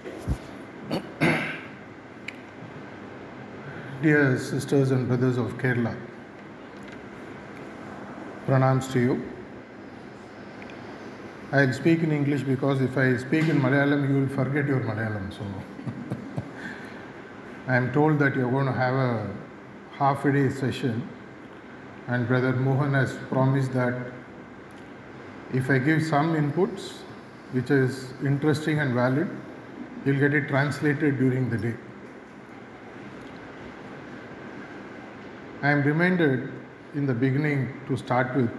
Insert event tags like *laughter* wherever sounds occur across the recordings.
*coughs* Dear sisters and brothers of Kerala, pranams to you. I'll speak in English because if I speak in Malayalam, you will forget your Malayalam. So *laughs* I am told that you're going to have a half a day session, and Brother Mohan has promised that if I give some inputs which is interesting and valid, you'll get it translated during the day. I am reminded in the beginning to start with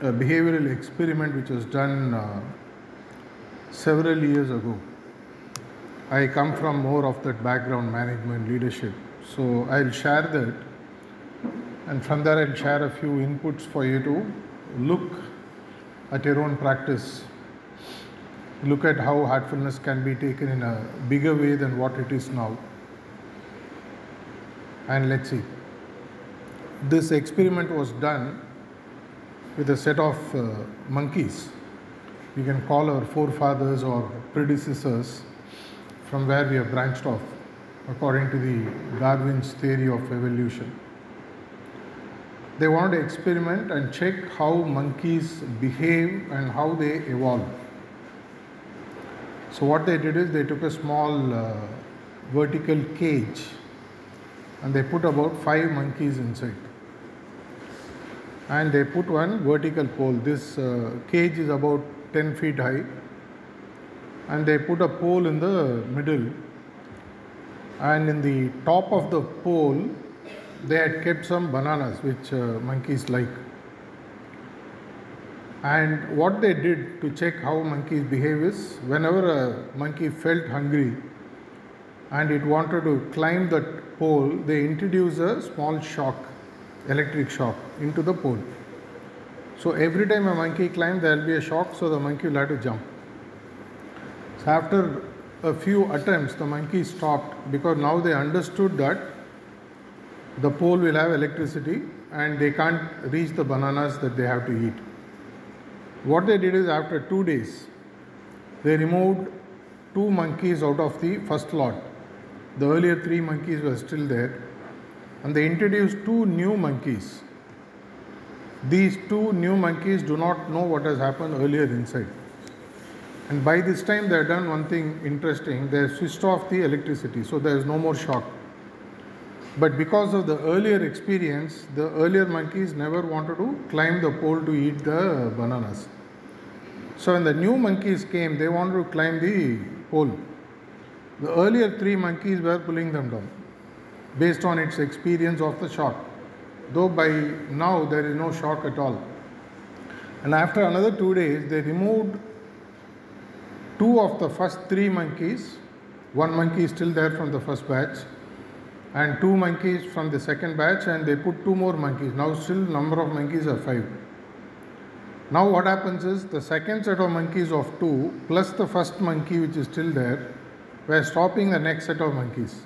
a behavioral experiment which was done uh, several years ago. I come from more of that background management leadership, so I'll share that, and from there I'll share a few inputs for you to look at your own practice. Look at how heartfulness can be taken in a bigger way than what it is now. And let's see. This experiment was done with a set of uh, monkeys. We can call our forefathers or predecessors from where we have branched off, according to the Darwin's theory of evolution. They wanted to experiment and check how monkeys behave and how they evolve. So, what they did is they took a small uh, vertical cage and they put about five monkeys inside. And they put one vertical pole. This uh, cage is about 10 feet high. And they put a pole in the middle. And in the top of the pole, they had kept some bananas which uh, monkeys like. And what they did to check how monkeys behave is whenever a monkey felt hungry and it wanted to climb that pole, they introduce a small shock, electric shock, into the pole. So every time a monkey climbs, there will be a shock, so the monkey will have to jump. So after a few attempts, the monkey stopped because now they understood that the pole will have electricity and they can't reach the bananas that they have to eat. What they did is after two days, they removed two monkeys out of the first lot. The earlier three monkeys were still there, and they introduced two new monkeys. These two new monkeys do not know what has happened earlier inside. And by this time, they have done one thing interesting they have switched off the electricity, so there is no more shock. But because of the earlier experience, the earlier monkeys never wanted to climb the pole to eat the bananas. So when the new monkeys came, they wanted to climb the pole. The earlier three monkeys were pulling them down based on its experience of the shock. Though by now there is no shock at all. And after another two days, they removed two of the first three monkeys. One monkey is still there from the first batch and two monkeys from the second batch and they put two more monkeys. Now still number of monkeys are five. Now what happens is the second set of monkeys of two plus the first monkey which is still there were stopping the next set of monkeys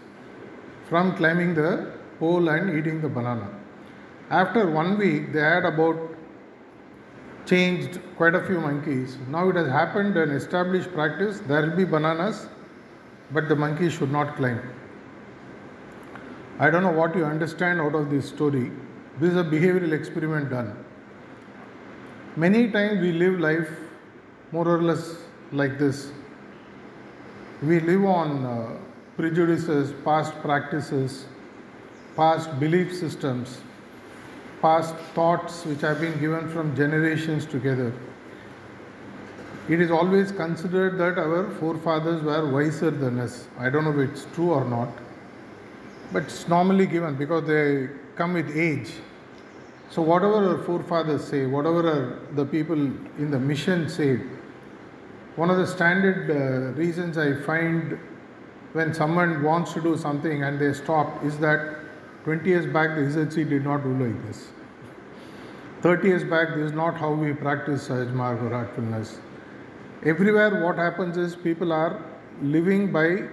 from climbing the pole and eating the banana. After one week they had about changed quite a few monkeys. Now it has happened an established practice there will be bananas but the monkeys should not climb I don't know what you understand out of this story. This is a behavioral experiment done. Many times we live life more or less like this. We live on uh, prejudices, past practices, past belief systems, past thoughts which have been given from generations together. It is always considered that our forefathers were wiser than us. I don't know if it's true or not but it's normally given because they come with age. So, whatever our forefathers say, whatever the people in the mission say, one of the standard uh, reasons I find when someone wants to do something and they stop is that 20 years back the SHC did not do like this. 30 years back, this is not how we practice Sahaj Marg or heartfulness. Everywhere, what happens is people are living by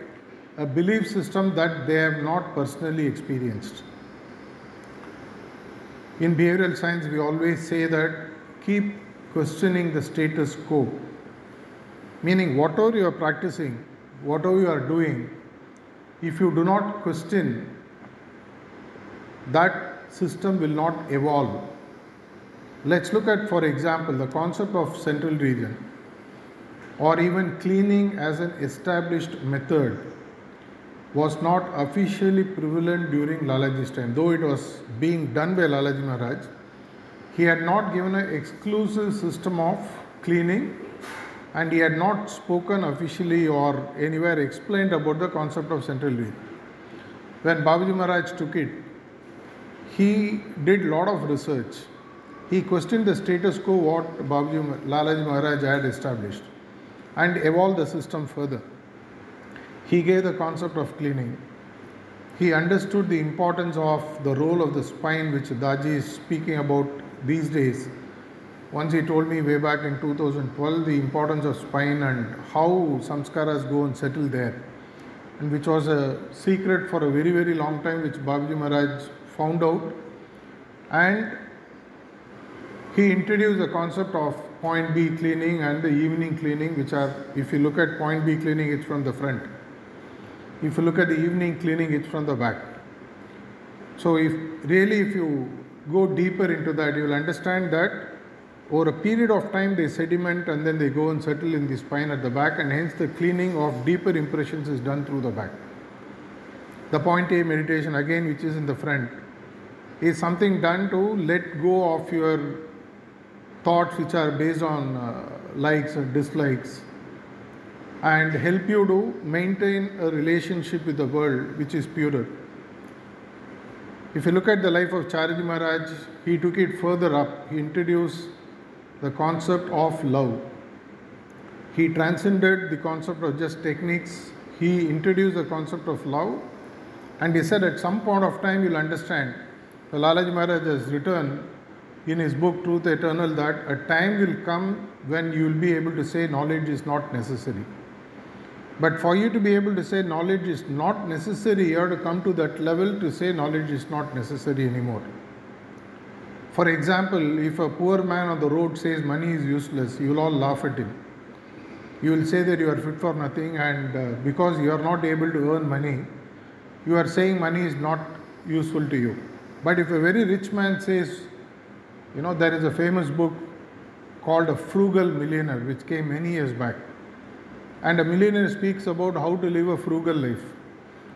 a belief system that they have not personally experienced. In behavioral science, we always say that keep questioning the status quo, meaning, whatever you are practicing, whatever you are doing, if you do not question, that system will not evolve. Let's look at, for example, the concept of central region or even cleaning as an established method was not officially prevalent during Lalaji's time. Though it was being done by Lalaji Maharaj, he had not given an exclusive system of cleaning and he had not spoken officially or anywhere explained about the concept of central region. When Babuji Maharaj took it, he did lot of research. He questioned the status quo what Babuji Lalaji Maharaj had established and evolved the system further. He gave the concept of cleaning. He understood the importance of the role of the spine, which Daji is speaking about these days. Once he told me way back in 2012 the importance of spine and how samskaras go and settle there, and which was a secret for a very, very long time, which Babuji Maharaj found out. And he introduced the concept of point B cleaning and the evening cleaning, which are, if you look at point B cleaning, it's from the front. If you look at the evening cleaning, it's from the back. So, if really, if you go deeper into that, you will understand that over a period of time they sediment and then they go and settle in the spine at the back, and hence the cleaning of deeper impressions is done through the back. The point A meditation, again, which is in the front, is something done to let go of your thoughts which are based on uh, likes or dislikes and help you to maintain a relationship with the world which is purer. If you look at the life of Chariji Maharaj, he took it further up. He introduced the concept of love. He transcended the concept of just techniques. He introduced the concept of love and he said at some point of time you'll understand. The Lalaji Maharaj has written in his book Truth Eternal that a time will come when you will be able to say knowledge is not necessary. But for you to be able to say knowledge is not necessary, you have to come to that level to say knowledge is not necessary anymore. For example, if a poor man on the road says money is useless, you will all laugh at him. You will say that you are fit for nothing, and uh, because you are not able to earn money, you are saying money is not useful to you. But if a very rich man says, you know, there is a famous book called A Frugal Millionaire, which came many years back. And a millionaire speaks about how to live a frugal life.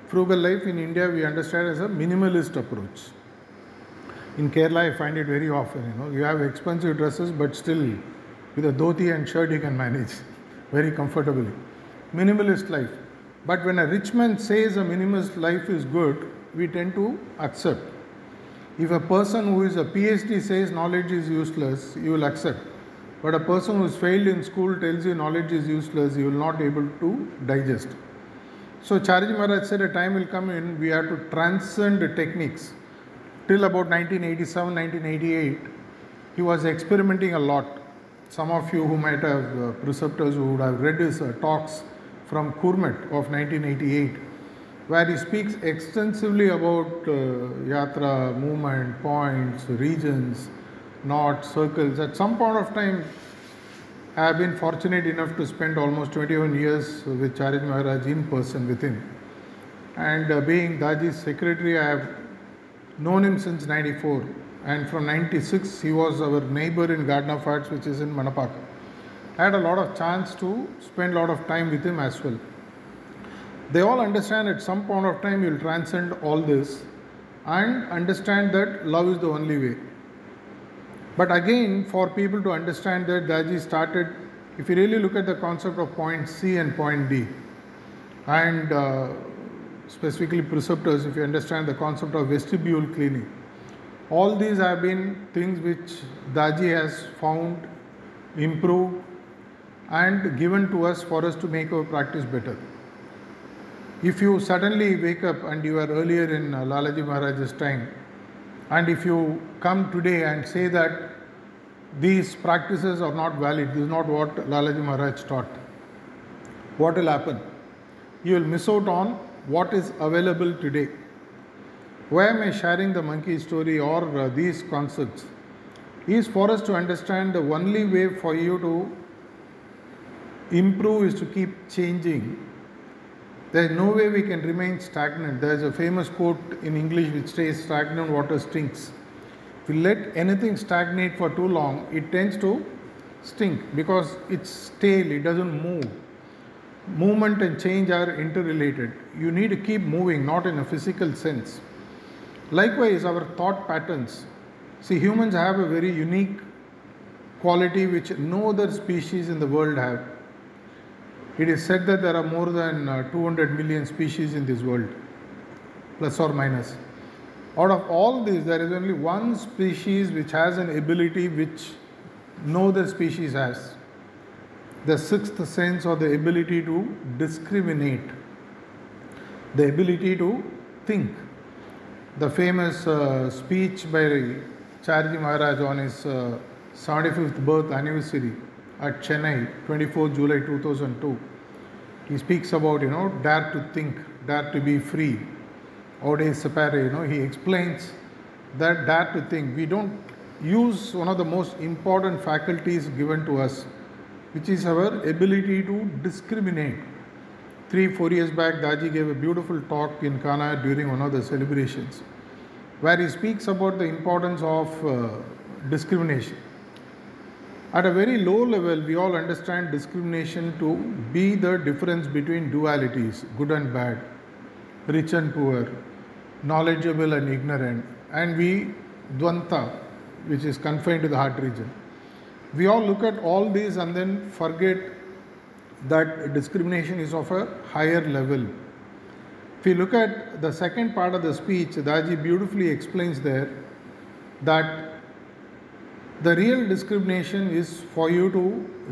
Frugal life in India we understand as a minimalist approach. In Kerala, I find it very often. You know, you have expensive dresses, but still, with a dhoti and shirt, you can manage *laughs* very comfortably. Minimalist life. But when a rich man says a minimalist life is good, we tend to accept. If a person who is a PhD says knowledge is useless, you will accept. But a person who has failed in school tells you knowledge is useless, you will not able to digest. So Chariji Maharaj said a time will come in we have to transcend techniques. Till about 1987, 1988, he was experimenting a lot. Some of you who might have uh, preceptors who would have read his uh, talks from Kurmet of 1988, where he speaks extensively about uh, yatra, movement, points, regions, knots, circles. At some point of time, I have been fortunate enough to spend almost 21 years with Chariji Maharaj in person with him. And uh, being Daji's secretary, I have known him since 94. And from 96, he was our neighbor in Garden of Arts, which is in Manapak. I had a lot of chance to spend a lot of time with him as well. They all understand at some point of time you'll transcend all this and understand that love is the only way. But again, for people to understand that Daji started, if you really look at the concept of point C and point D, and uh, specifically preceptors, if you understand the concept of vestibule cleaning, all these have been things which Daji has found, improved, and given to us for us to make our practice better. If you suddenly wake up and you are earlier in uh, Lalaji Maharaj's time, and if you come today and say that these practices are not valid, this is not what Lalaji Maharaj taught, what will happen? You will miss out on what is available today. Why am I sharing the monkey story or uh, these concepts? Is for us to understand the only way for you to improve is to keep changing There is no way we can remain stagnant. There is a famous quote in English which says, Stagnant water stinks. If you let anything stagnate for too long, it tends to stink because it's stale, it doesn't move. Movement and change are interrelated. You need to keep moving, not in a physical sense. Likewise, our thought patterns. See, humans have a very unique quality which no other species in the world have. It is said that there are more than uh, 200 million species in this world, plus or minus. Out of all these, there is only one species which has an ability which no other species has the sixth sense or the ability to discriminate, the ability to think. The famous uh, speech by Chariji Maharaj on his uh, 75th birth anniversary at Chennai, 24 July 2002. He speaks about, you know, dare to think, dare to be free. Aude Sapere, you know, he explains that dare to think. We don't use one of the most important faculties given to us, which is our ability to discriminate. Three, four years back, Daji gave a beautiful talk in Kanha during one of the celebrations, where he speaks about the importance of uh, discrimination. At a very low level, we all understand discrimination to be the difference between dualities, good and bad, rich and poor, knowledgeable and ignorant, and we dvanta, which is confined to the heart region. We all look at all these and then forget that discrimination is of a higher level. If you look at the second part of the speech, Daji beautifully explains there that the real discrimination is for you to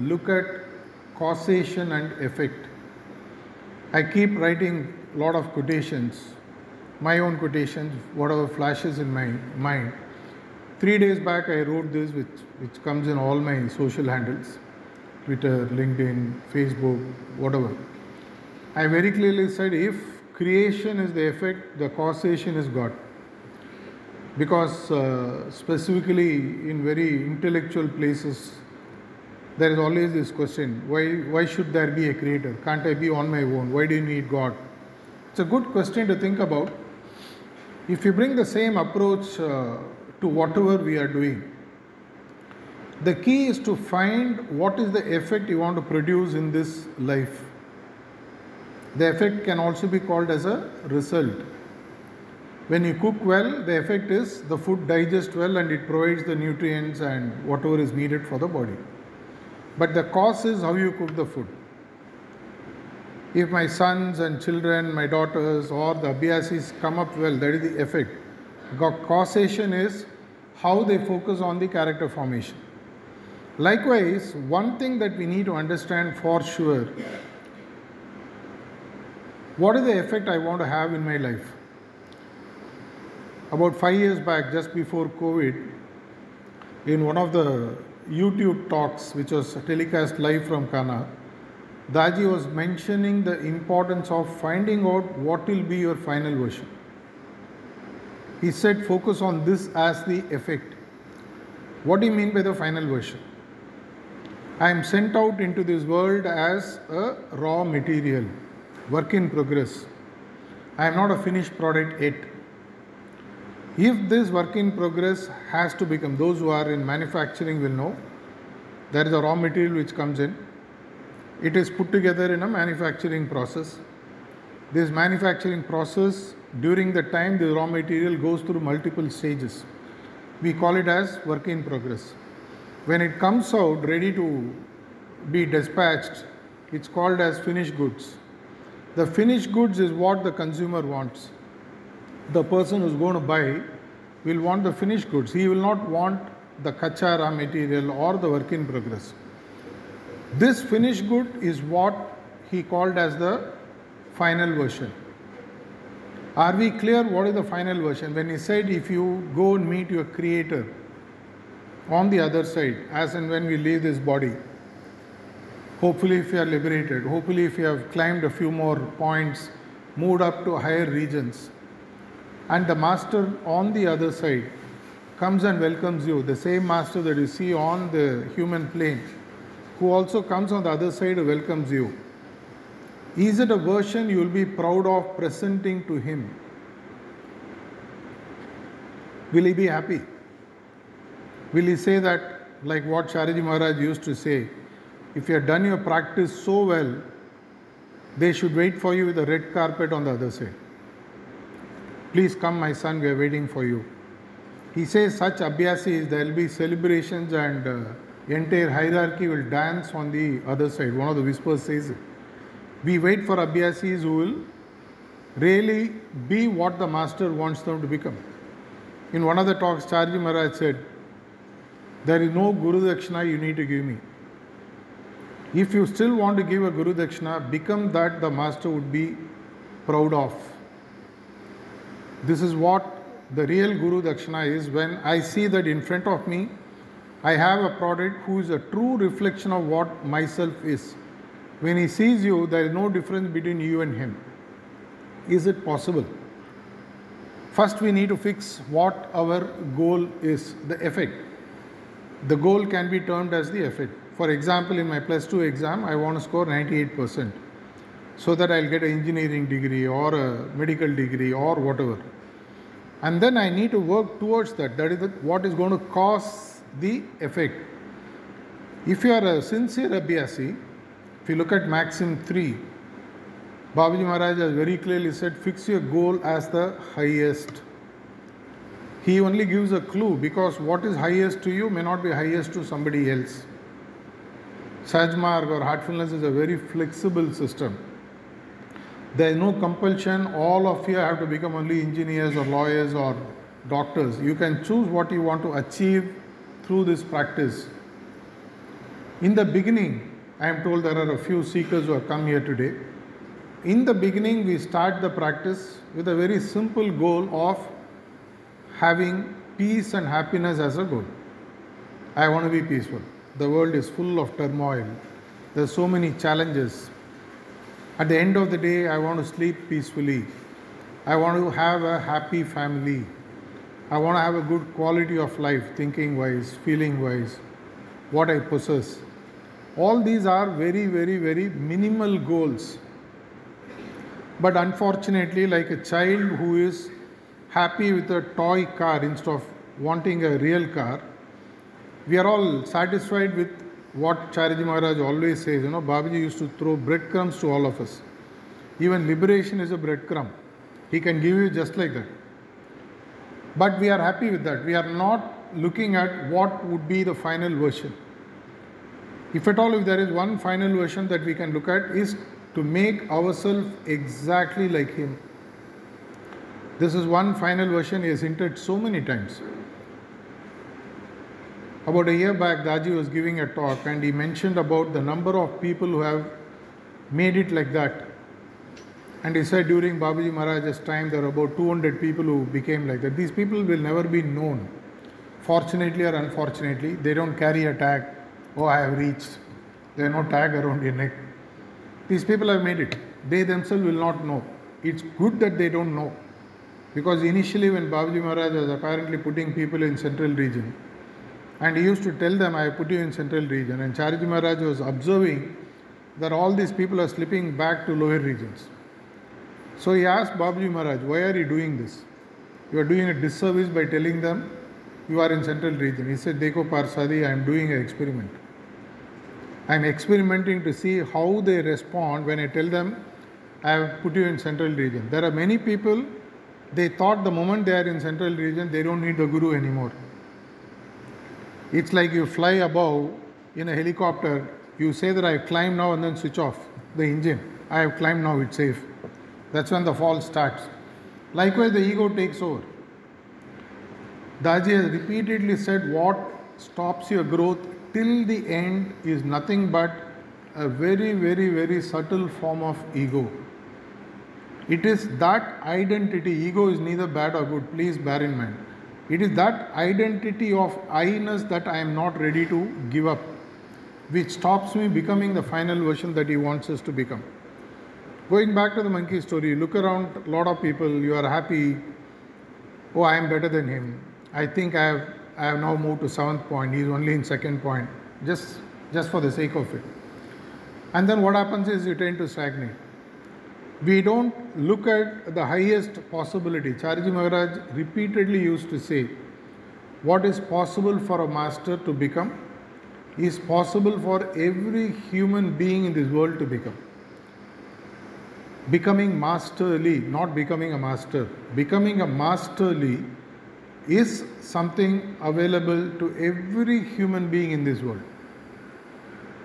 look at causation and effect. I keep writing a lot of quotations, my own quotations, whatever flashes in my mind. Three days back, I wrote this, which, which comes in all my social handles Twitter, LinkedIn, Facebook, whatever. I very clearly said if creation is the effect, the causation is God because uh, specifically in very intellectual places there is always this question why why should there be a creator? Can't i be on my own? Why do you need god? It's a good question to think about. If you bring the same approach uh, to whatever we are doing the key is to find what is the effect you want to produce in this life. The effect can also be called as a result when you cook well, the effect is the food digests well and it provides the nutrients and whatever is needed for the body. But the cause is how you cook the food. If my sons and children, my daughters, or the abhyasis come up well, that is the effect. Causation is how they focus on the character formation. Likewise, one thing that we need to understand for sure what is the effect I want to have in my life? About five years back, just before COVID, in one of the YouTube talks, which was telecast live from Kanha, Daji was mentioning the importance of finding out what will be your final version. He said, focus on this as the effect. What do you mean by the final version? I am sent out into this world as a raw material, work in progress. I am not a finished product yet. If this work in progress has to become, those who are in manufacturing will know, there is a raw material which comes in. It is put together in a manufacturing process. This manufacturing process, during the time the raw material goes through multiple stages. We call it as work in progress. When it comes out ready to be dispatched, it's called as finished goods. The finished goods is what the consumer wants the person who's going to buy will want the finished goods. He will not want the kachara material or the work in progress. This finished good is what he called as the final version. Are we clear what is the final version? When he said, if you go and meet your creator on the other side, as and when we leave this body, hopefully, if you are liberated, hopefully, if you have climbed a few more points, moved up to higher regions, and the master on the other side comes and welcomes you, the same master that you see on the human plane, who also comes on the other side and welcomes you. Is it a version you will be proud of presenting to him? Will he be happy? Will he say that, like what Chariji Maharaj used to say, if you have done your practice so well, they should wait for you with a red carpet on the other side. Please come, my son, we are waiting for you. He says such abhyasis, there will be celebrations and uh, entire hierarchy will dance on the other side. One of the whispers says. We wait for abhyasis who will really be what the master wants them to become. In one of the talks, Chariji Maharaj said, There is no Guru Dakshina you need to give me. If you still want to give a Guru Dakshina, become that the master would be proud of. This is what the real Guru Dakshina is when I see that in front of me I have a product who is a true reflection of what myself is. When he sees you, there is no difference between you and him. Is it possible? First, we need to fix what our goal is the effect. The goal can be termed as the effect. For example, in my plus 2 exam, I want to score 98% so that I'll get an engineering degree or a medical degree or whatever. And then I need to work towards that. That is what is going to cause the effect. If you are a sincere abhyasi, if you look at Maxim 3, Babuji Maharaj has very clearly said, fix your goal as the highest. He only gives a clue because what is highest to you may not be highest to somebody else. Sahaj Marg or heartfulness is a very flexible system. There is no compulsion, all of you have to become only engineers or lawyers or doctors. You can choose what you want to achieve through this practice. In the beginning, I am told there are a few seekers who have come here today. In the beginning, we start the practice with a very simple goal of having peace and happiness as a goal. I want to be peaceful. The world is full of turmoil. There are so many challenges. At the end of the day, I want to sleep peacefully. I want to have a happy family. I want to have a good quality of life, thinking wise, feeling wise, what I possess. All these are very, very, very minimal goals. But unfortunately, like a child who is happy with a toy car instead of wanting a real car, we are all satisfied with what Chariji Maharaj always says. You know, Babuji used to throw breadcrumbs to all of us. Even liberation is a breadcrumb. He can give you just like that. But we are happy with that. We are not looking at what would be the final version. If at all, if there is one final version that we can look at, is to make ourselves exactly like Him. This is one final version he has hinted so many times. About a year back, Daji was giving a talk and he mentioned about the number of people who have made it like that. And he said during Babuji Maharaj's time, there were about 200 people who became like that. These people will never be known. Fortunately or unfortunately, they don't carry a tag, oh, I have reached. There is no tag around your neck. These people have made it. They themselves will not know. It's good that they don't know. Because initially, when Babuji Maharaj was apparently putting people in central region, and he used to tell them, I put you in central region. And Chariji Maharaj was observing that all these people are slipping back to lower regions. So he asked Babuji Maharaj, why are you doing this? You are doing a disservice by telling them you are in central region. He said, Deko Parsadi, I am doing an experiment. I am experimenting to see how they respond when I tell them I have put you in central region. There are many people, they thought the moment they are in central region, they don't need the guru anymore. It's like you fly above in a helicopter, you say that I have climbed now and then switch off the engine. I have climbed now, it's safe. That's when the fall starts. Likewise, the ego takes over. Daji has repeatedly said what stops your growth till the end is nothing but a very, very, very subtle form of ego. It is that identity, ego is neither bad or good, please bear in mind. It is that identity of I-ness that I am not ready to give up, which stops me becoming the final version that he wants us to become. Going back to the monkey story, look around a lot of people, you are happy, oh, I am better than him. I think I have, I have now moved to seventh point, he is only in second point, just, just for the sake of it. And then what happens is you tend to stagnate. We don't look at the highest possibility. Chariji Maharaj repeatedly used to say, What is possible for a master to become is possible for every human being in this world to become. Becoming masterly, not becoming a master. Becoming a masterly is something available to every human being in this world.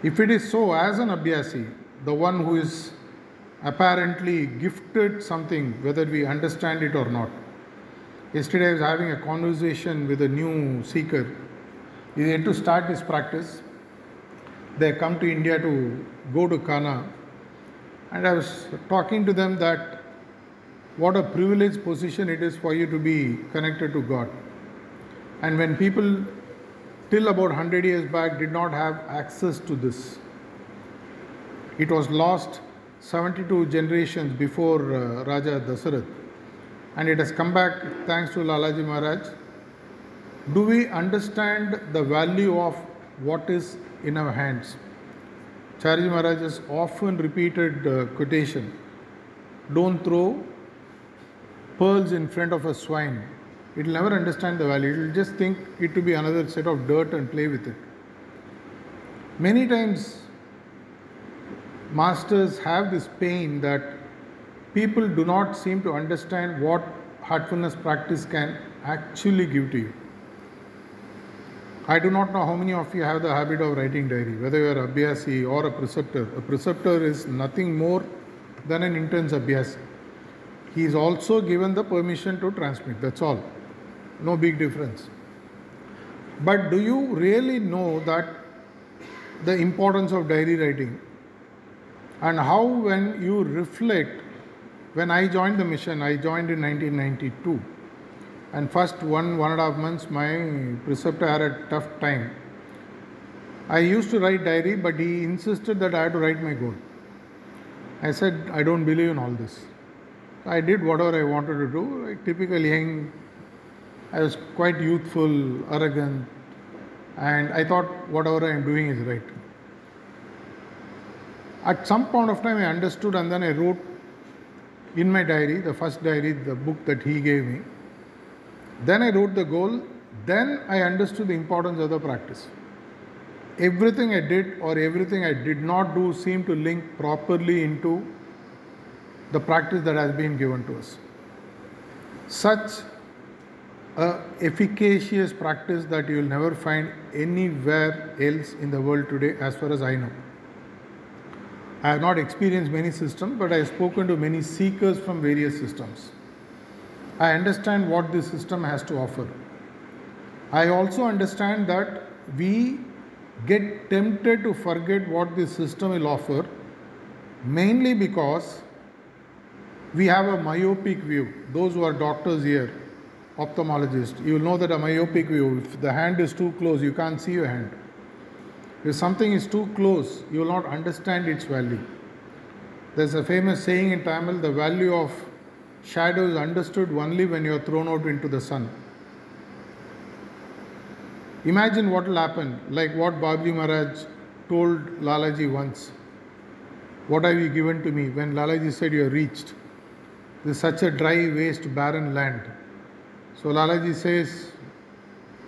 If it is so, as an Abhyasi, the one who is apparently gifted something, whether we understand it or not. Yesterday, I was having a conversation with a new seeker. He had to start his practice. They come to India to go to Kanha, and I was talking to them that what a privileged position it is for you to be connected to God. And when people till about 100 years back did not have access to this, it was lost 72 generations before uh, Raja Dasarath and it has come back thanks to Lalaji Maharaj. Do we understand the value of what is in our hands? Chariji Maharaj's often repeated uh, quotation Don't throw pearls in front of a swine. It will never understand the value. It will just think it to be another set of dirt and play with it. Many times masters have this pain that people do not seem to understand what heartfulness practice can actually give to you. I do not know how many of you have the habit of writing diary, whether you are a Abhyasi or a preceptor. A preceptor is nothing more than an intense Abhyasi. He is also given the permission to transmit, that's all. No big difference. But do you really know that the importance of diary writing and how when you reflect when i joined the mission i joined in 1992 and first one one and a half months my preceptor had a tough time. I used to write diary but he insisted that i had to write my goal. I said i don't believe in all this. I did whatever i wanted to do. Like typical young i was quite youthful arrogant and i thought whatever i am doing is right at some point of time, I understood, and then I wrote in my diary, the first diary, the book that he gave me. Then I wrote the goal. Then I understood the importance of the practice. Everything I did or everything I did not do seemed to link properly into the practice that has been given to us. Such a efficacious practice that you will never find anywhere else in the world today, as far as I know. I have not experienced many systems, but I have spoken to many seekers from various systems. I understand what this system has to offer. I also understand that we get tempted to forget what this system will offer mainly because we have a myopic view. Those who are doctors here, ophthalmologists, you will know that a myopic view, if the hand is too close, you can't see your hand. If something is too close, you will not understand its value. There's a famous saying in Tamil the value of shadow is understood only when you are thrown out into the sun. Imagine what will happen, like what Babuji Maharaj told Lalaji once. What have you given to me? When Lalaji said you are reached. This is such a dry, waste, barren land. So Lalaji says,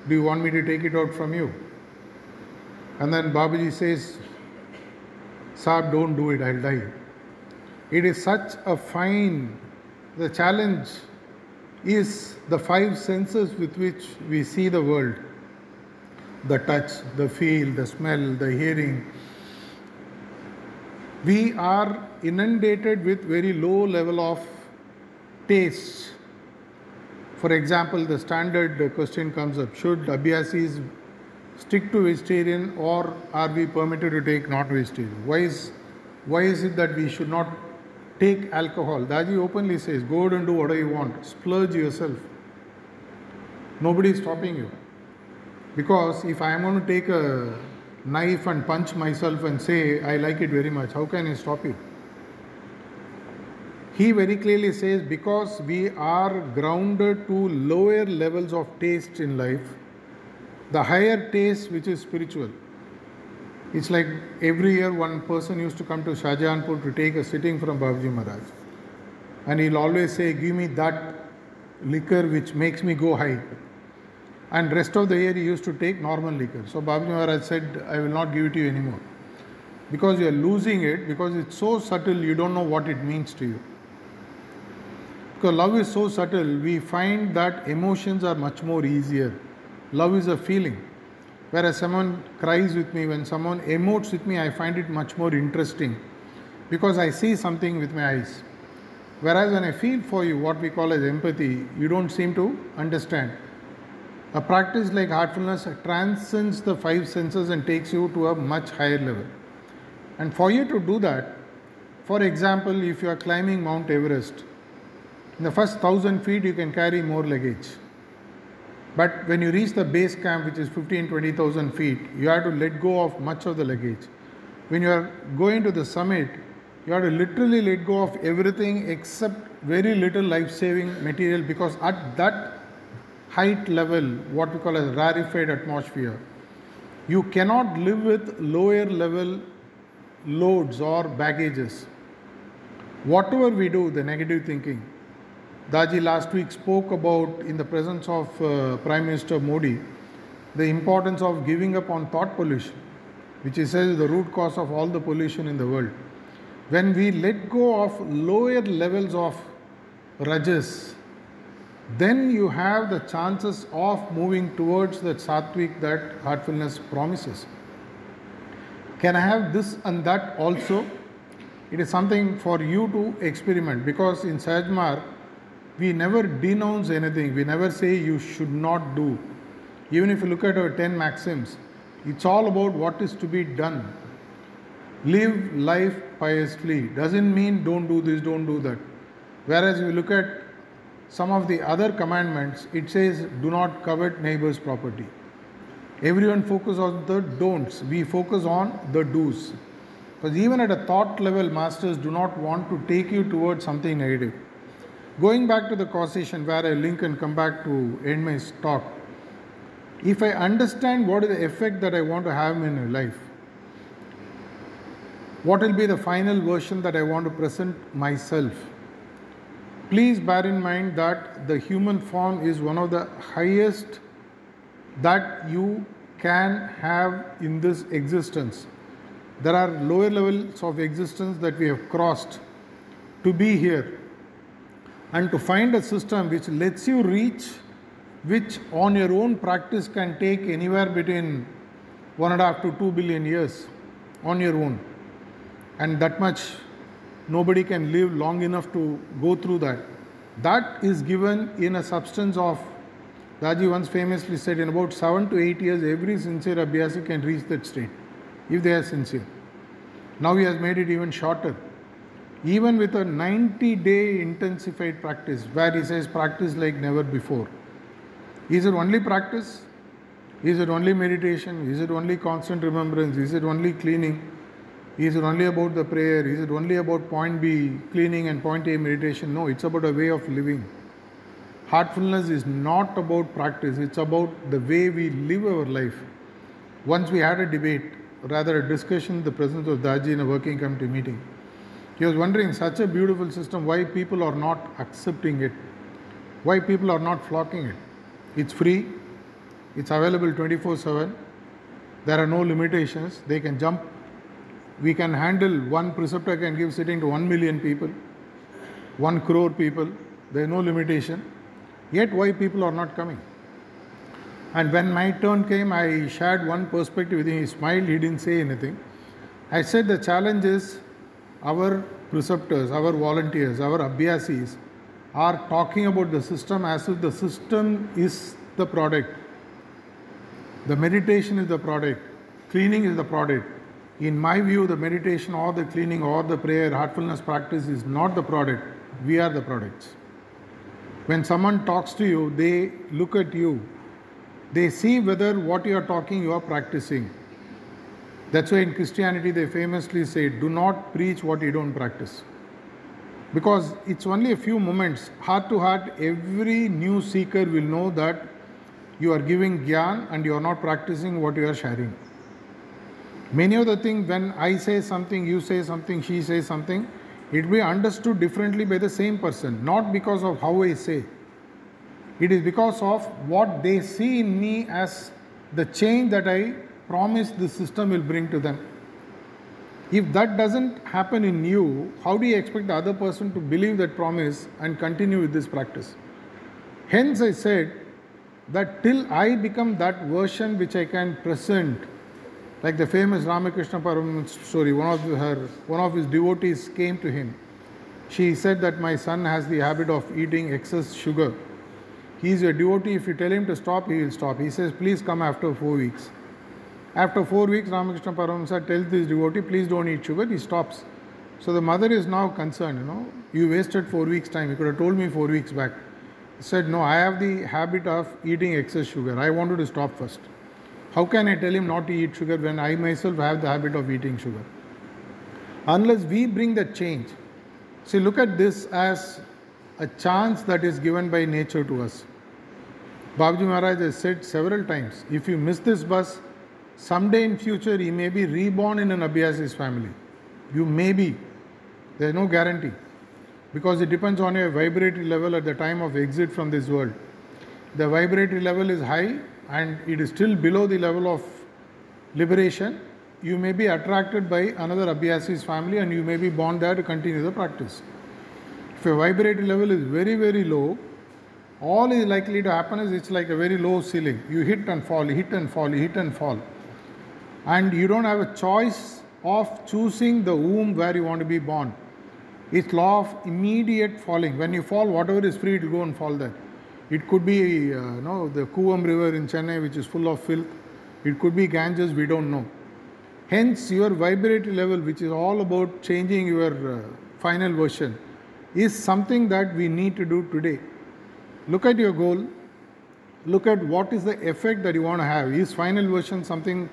Do you want me to take it out from you? And then Babuji says, Saab, don't do it, I'll die. It is such a fine, the challenge is the five senses with which we see the world the touch, the feel, the smell, the hearing. We are inundated with very low level of taste. For example, the standard question comes up should Abhyasis stick to vegetarian or are we permitted to take not vegetarian? Why is, why is it that we should not take alcohol? Daji openly says, go out and do whatever you want, splurge yourself. Nobody is stopping you. Because if I am going to take a knife and punch myself and say, I like it very much, how can I stop you? He very clearly says, because we are grounded to lower levels of taste in life, the higher taste which is spiritual. It's like every year one person used to come to Shahjahanpur to take a sitting from Babuji Maharaj. and he'll always say, Give me that liquor which makes me go high. And rest of the year he used to take normal liquor. So Babuji Maharaj said, I will not give it to you anymore. Because you are losing it, because it's so subtle, you don't know what it means to you. Because love is so subtle, we find that emotions are much more easier. Love is a feeling. Whereas someone cries with me, when someone emotes with me, I find it much more interesting because I see something with my eyes. Whereas when I feel for you, what we call as empathy, you don't seem to understand. A practice like heartfulness transcends the five senses and takes you to a much higher level. And for you to do that, for example, if you are climbing Mount Everest, in the first thousand feet you can carry more luggage. But when you reach the base camp, which is 15 20,000 feet, you have to let go of much of the luggage. When you are going to the summit, you have to literally let go of everything except very little life saving material because at that height level, what we call as rarefied atmosphere, you cannot live with lower level loads or baggages. Whatever we do, the negative thinking, Daji last week spoke about, in the presence of uh, Prime Minister Modi, the importance of giving up on thought pollution, which he says is the root cause of all the pollution in the world. When we let go of lower levels of rajas, then you have the chances of moving towards that sattvic that heartfulness promises. Can I have this and that also? It is something for you to experiment because in Sahaj Marg, we never denounce anything, we never say you should not do. Even if you look at our 10 maxims, it's all about what is to be done. Live life piously doesn't mean don't do this, don't do that. Whereas we look at some of the other commandments, it says do not covet neighbor's property. Everyone focus on the don'ts, we focus on the do's. Because even at a thought level, masters do not want to take you towards something negative. Going back to the causation where I link and come back to end my talk, if I understand what is the effect that I want to have in my life, what will be the final version that I want to present myself? Please bear in mind that the human form is one of the highest that you can have in this existence. There are lower levels of existence that we have crossed to be here and to find a system which lets you reach which on your own practice can take anywhere between one and a half to two billion years on your own. And that much nobody can live long enough to go through that. That is given in a substance of Daji once famously said in about 7 to 8 years every sincere abhyasi can reach that state if they are sincere. Now he has made it even shorter even with a 90 day intensified practice, where he says practice like never before. Is it only practice? Is it only meditation? Is it only constant remembrance? Is it only cleaning? Is it only about the prayer? Is it only about point B, cleaning, and point A, meditation? No, it's about a way of living. Heartfulness is not about practice, it's about the way we live our life. Once we had a debate, rather a discussion in the presence of Daji in a working committee meeting. He was wondering, such a beautiful system, why people are not accepting it? Why people are not flocking it? It's free, it's available 24 7, there are no limitations, they can jump. We can handle one preceptor can give sitting to 1 million people, 1 crore people, there is no limitation. Yet, why people are not coming? And when my turn came, I shared one perspective with him. He smiled, he didn't say anything. I said the challenge is our preceptors, our volunteers, our abhyasis are talking about the system as if the system is the product. The meditation is the product, cleaning is the product. In my view, the meditation or the cleaning or the prayer, heartfulness practice is not the product. We are the products. When someone talks to you, they look at you, they see whether what you are talking you are practicing. That's why in Christianity they famously say, do not preach what you don't practice. Because it's only a few moments, heart to heart, every new seeker will know that you are giving gyan and you are not practicing what you are sharing. Many of the things, when I say something, you say something, she says something, It will be understood differently by the same person, not because of how I say. It is because of what they see in me as the change that I promise the system will bring to them. If that doesn't happen in you, how do you expect the other person to believe that promise and continue with this practice? Hence, I said that till I become that version which I can present, like the famous Ramakrishna Paramahansa story, one of her, one of his devotees came to him. She said that my son has the habit of eating excess sugar. He is a devotee. If you tell him to stop, he will stop. He says, please come after four weeks. After four weeks, Ramakrishna Paramahansa tells this devotee, please don't eat sugar. He stops. So the mother is now concerned, you know, you wasted four weeks' time. You could have told me four weeks back. He said, no, I have the habit of eating excess sugar. I wanted to stop first. How can I tell him not to eat sugar when I myself have the habit of eating sugar? Unless we bring that change. See, look at this as a chance that is given by nature to us. Babuji Maharaj has said several times, if you miss this bus, Someday in future, he may be reborn in an Abhyasis family. You may be. There is no guarantee. Because it depends on your vibratory level at the time of exit from this world. The vibratory level is high and it is still below the level of liberation. You may be attracted by another Abhyasis family and you may be born there to continue the practice. If your vibratory level is very, very low, all is likely to happen is it's like a very low ceiling. You hit and fall, hit and fall, hit and fall and you don't have a choice of choosing the womb where you want to be born. It's law of immediate falling. When you fall, whatever is free, it will go and fall there. It could be, uh, you know, the Kuvam River in Chennai, which is full of filth. It could be Ganges, we don't know. Hence, your vibratory level, which is all about changing your uh, final version, is something that we need to do today. Look at your goal. Look at what is the effect that you want to have. Is final version something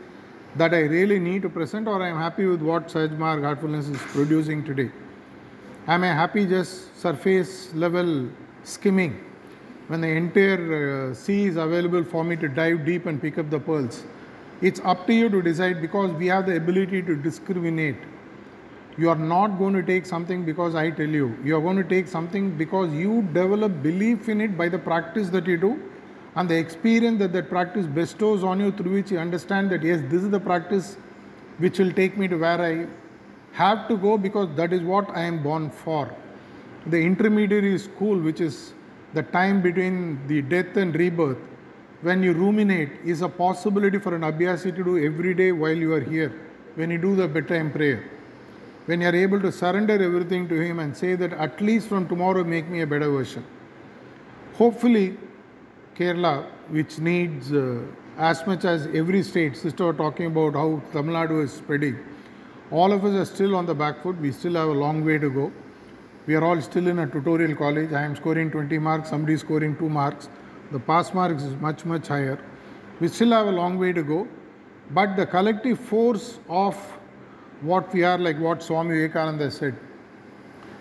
that I really need to present, or I am happy with what Sahaj Marg Heartfulness is producing today? Am I happy just surface level skimming when the entire uh, sea is available for me to dive deep and pick up the pearls? It's up to you to decide because we have the ability to discriminate. You are not going to take something because I tell you. You are going to take something because you develop belief in it by the practice that you do and the experience that that practice bestows on you through which you understand that yes this is the practice which will take me to where i have to go because that is what i am born for. The intermediary school which is the time between the death and rebirth when you ruminate is a possibility for an abhyasi to do every day while you are here when you do the bedtime prayer. When you are able to surrender everything to him and say that at least from tomorrow make me a better version. Hopefully Kerala, which needs uh, as much as every state, sister talking about how Tamil Nadu is spreading. All of us are still on the back foot. We still have a long way to go. We are all still in a tutorial college. I am scoring 20 marks, somebody is scoring 2 marks. The pass marks is much, much higher. We still have a long way to go. But the collective force of what we are, like what Swami Vivekananda said,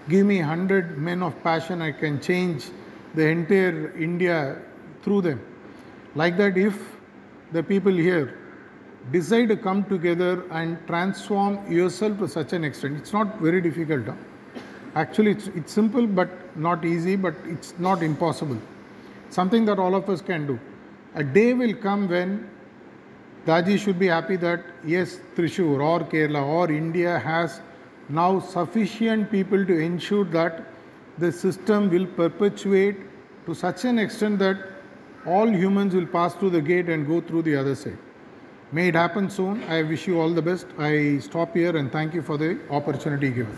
give me 100 men of passion, I can change the entire India through them. Like that, if the people here decide to come together and transform yourself to such an extent, it's not very difficult. Huh? Actually, it's, it's simple but not easy, but it's not impossible. Something that all of us can do. A day will come when Daji should be happy that yes, Thrissur or Kerala or India has now sufficient people to ensure that the system will perpetuate to such an extent that all humans will pass through the gate and go through the other side. May it happen soon. I wish you all the best. I stop here and thank you for the opportunity given.